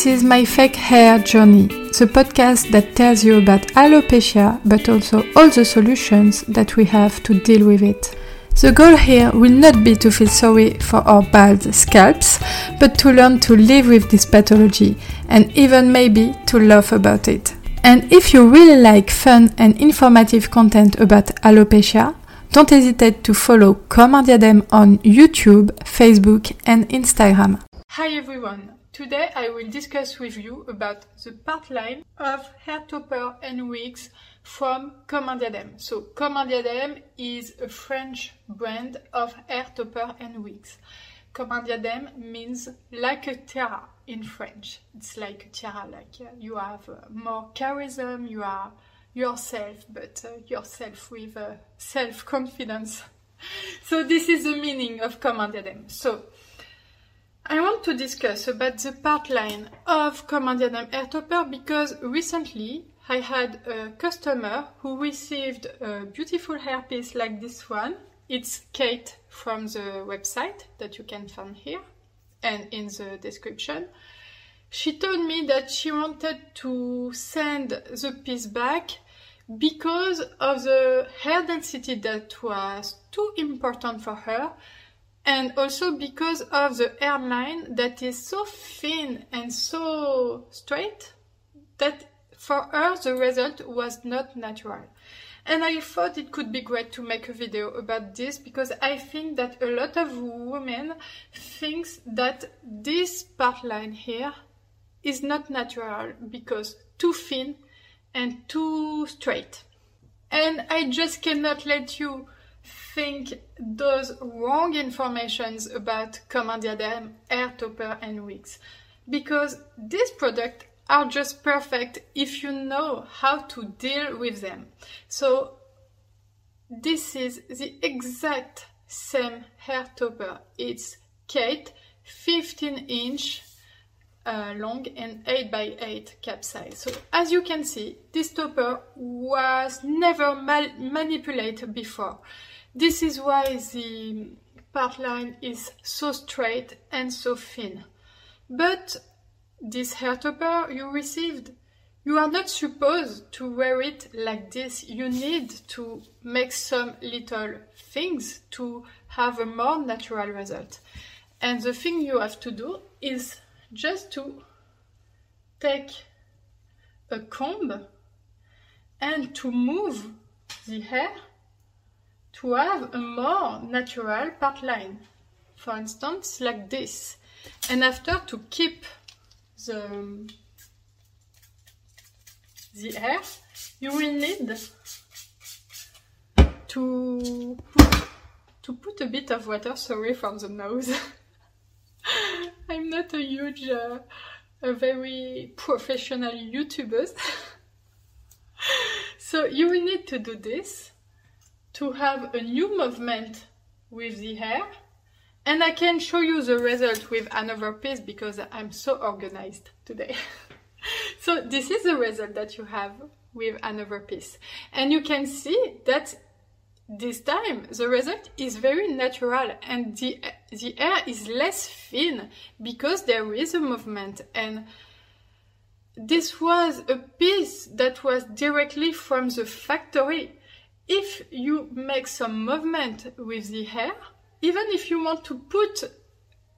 This is my fake hair journey, the podcast that tells you about alopecia but also all the solutions that we have to deal with it. The goal here will not be to feel sorry for our bald scalps, but to learn to live with this pathology and even maybe to laugh about it. And if you really like fun and informative content about alopecia, don't hesitate to follow Comme on YouTube, Facebook, and Instagram. Hi everyone! Today I will discuss with you about the part line of hair topper and wigs from Comme diadème. So Comme diadème is a French brand of hair topper and wigs. Comme diadème means like a tiara in French. It's like a tiara, like uh, you have uh, more charism, you are yourself, but uh, yourself with uh, self confidence. so, this is the meaning of Comme diadème. So, I want to discuss about the part line of Comme un diadème topper because recently I had a customer who received a beautiful hairpiece like this one. It's Kate from the website that you can find here and in the description. She told me that she wanted to send the piece back because of the hair density that was too important for her and also because of the hairline that is so thin and so straight that for her the result was not natural. And I thought it could be great to make a video about this because I think that a lot of women thinks that this part line here is not natural because too thin and too straight. And I just cannot let you think those wrong informations about Comme un diadème, hair topper and wigs. Because these products are just perfect if you know how to deal with them. So this is the exact same hair topper. It's Kate 15 inch uh, long and 8 by 8 cap size. So as you can see, this topper was never mal- manipulated before. This is why the part line is so straight and so thin. But this hair topper you received, you are not supposed to wear it like this. You need to make some little things to have a more natural result. And the thing you have to do is just to take a comb and to move the hair to have a more natural part line. For instance, like this. And after to keep the, the hair, you will need to put, to put a bit of water, sorry from the nose. I'm not a huge, uh, a very professional YouTuber. so you will need to do this to have a new movement with the hair. And I can show you the result with another piece because I'm so organized today. so this is the result that you have with another piece. And you can see that this time the result is very natural and the, the hair is less thin because there is a movement and this was a piece that was directly from the factory. If you make some movement with the hair, even if you want to put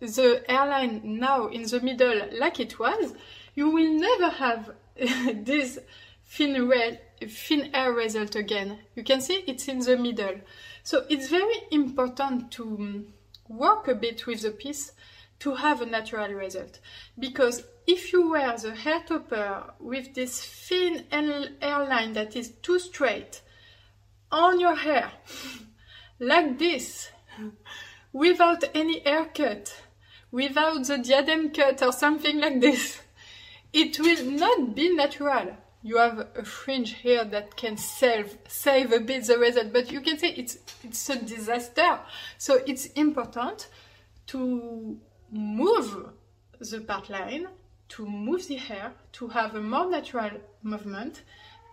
the hairline now in the middle like it was, you will never have this thin thin hair result again. You can see it's in the middle. So it's very important to um, work a bit with the piece to have a natural result. Because if you wear the hair topper with this thin hairline that is too straight on your hair, like this, without any haircut, without the diadem cut or something like this, it will not be natural. You have a fringe here that can save save a bit the result but you can say it's it's a disaster. So it's important to move the part line to move the hair to have a more natural movement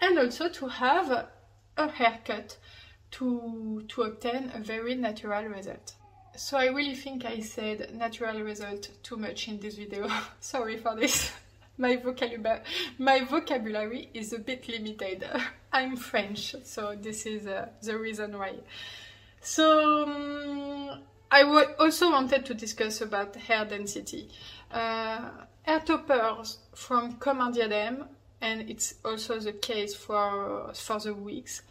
and also to have a haircut to to obtain a very natural result so i really think i said natural result too much in this video sorry for this my vocabulary my vocabulary is a bit limited. I'm French, so this is uh, the reason why. So um, I also wanted to discuss about hair density. Uh, hair toppers from un diadème, and it's also the case for for the wigs,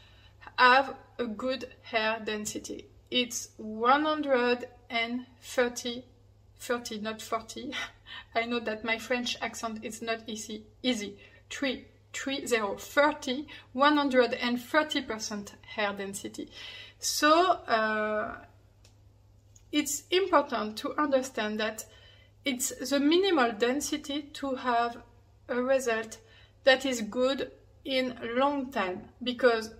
have a good hair density. It's 130 30, not 40. I know that my French accent is not easy. Easy. 3, 3, 0, 30, 130% hair density. So, uh, it's important to understand that it's the minimal density to have a result that is good in long time because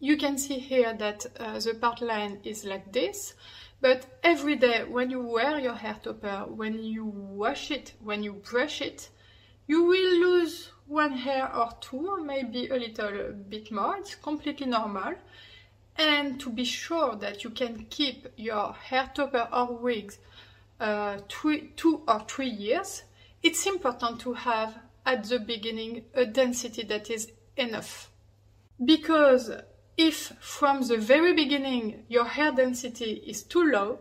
you can see here that uh, the part line is like this but every day when you wear your hair topper, when you wash it, when you brush it, you will lose one hair or two, maybe a little bit more. It's completely normal. And to be sure that you can keep your hair topper or wigs uh, three, two or three years, it's important to have at the beginning a density that is enough. Because if from the very beginning your hair density is too low,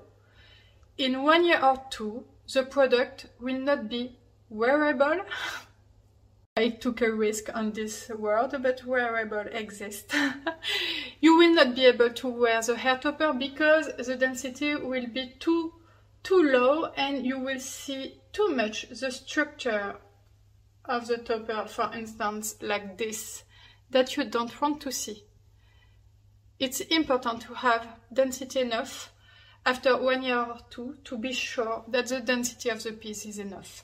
in one year or two, the product will not be wearable. I took a risk on this word, but wearable exists. you will not be able to wear the hair topper because the density will be too too low and you will see too much the structure of the topper, for instance, like this, that you don't want to see it's important to have density enough after one year or two to be sure that the density of the piece is enough.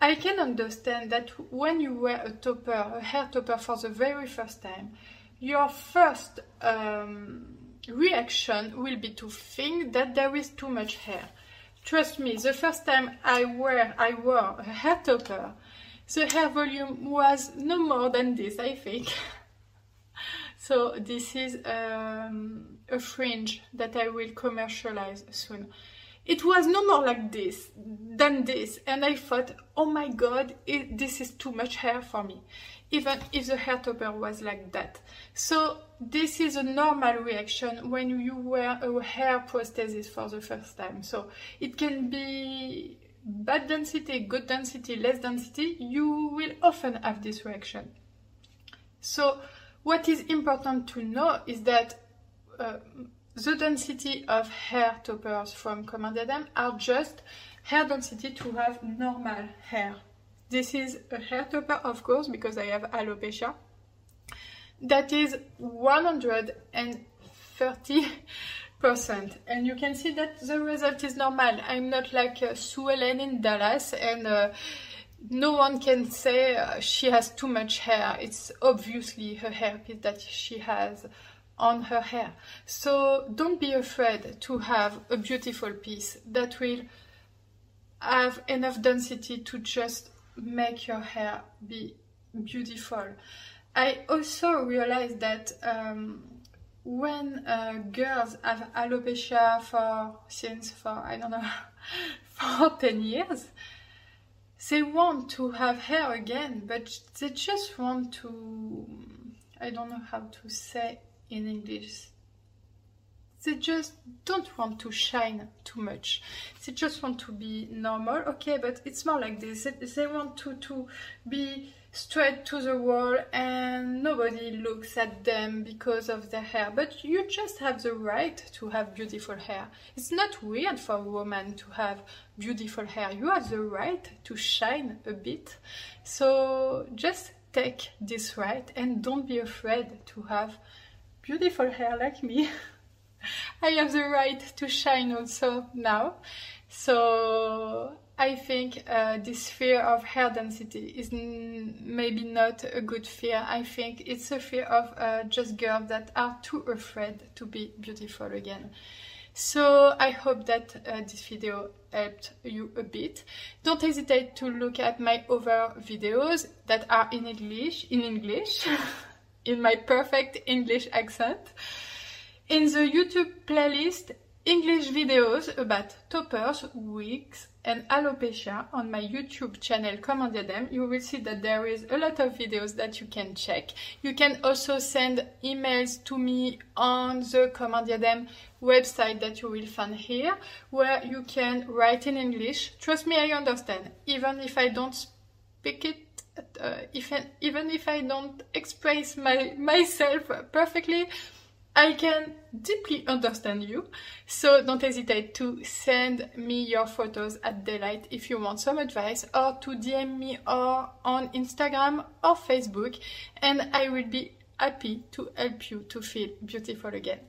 I can understand that when you wear a topper, a hair topper for the very first time, your first um, reaction will be to think that there is too much hair. Trust me, the first time I wear I wore a hair topper, the hair volume was no more than this, I think. So this is um, a fringe that I will commercialize soon. It was no more like this than this, and I thought, oh my god, it, this is too much hair for me, even if the hair topper was like that. So this is a normal reaction when you wear a hair prosthesis for the first time. So it can be bad density, good density, less density. You will often have this reaction. So what is important to know is that uh, the density of hair toppers from diadème are just hair density to have normal hair. This is a hair topper, of course, because I have alopecia. That is 130 percent and you can see that the result is normal i'm not like uh, sue ellen in dallas and uh, no one can say uh, she has too much hair. It's obviously her hairpiece that she has on her hair. So don't be afraid to have a beautiful piece that will have enough density to just make your hair be beautiful. I also realized that um, when uh, girls have alopecia for since for I don't know for 10 years, they want to have hair again, but they just want to. I don't know how to say in English. They just don't want to shine too much. They just want to be normal. Okay, but it's more like this. They want to, to be straight to the wall and nobody looks at them because of their hair. But you just have the right to have beautiful hair. It's not weird for a woman to have beautiful hair. You have the right to shine a bit. So just take this right and don't be afraid to have beautiful hair like me. I have the right to shine also now. So I think uh, this fear of hair density is maybe not a good fear. I think it's a fear of uh, just girls that are too afraid to be beautiful again. So I hope that uh, this video helped you a bit. Don't hesitate to look at my other videos that are in English, in English, in my perfect English accent. In the YouTube playlist, English videos about toppers, wigs and alopecia on my YouTube channel Comme un diadème. You will see that there is a lot of videos that you can check. You can also send emails to me on the Comme un diadème website that you will find here where you can write in English. Trust me, I understand. Even if I don't speak it uh, if, even if I don't express my, myself perfectly, I can deeply understand you. So don't hesitate to send me your photos at daylight if you want some advice or to DM me or on Instagram or Facebook and I will be happy to help you to feel beautiful again.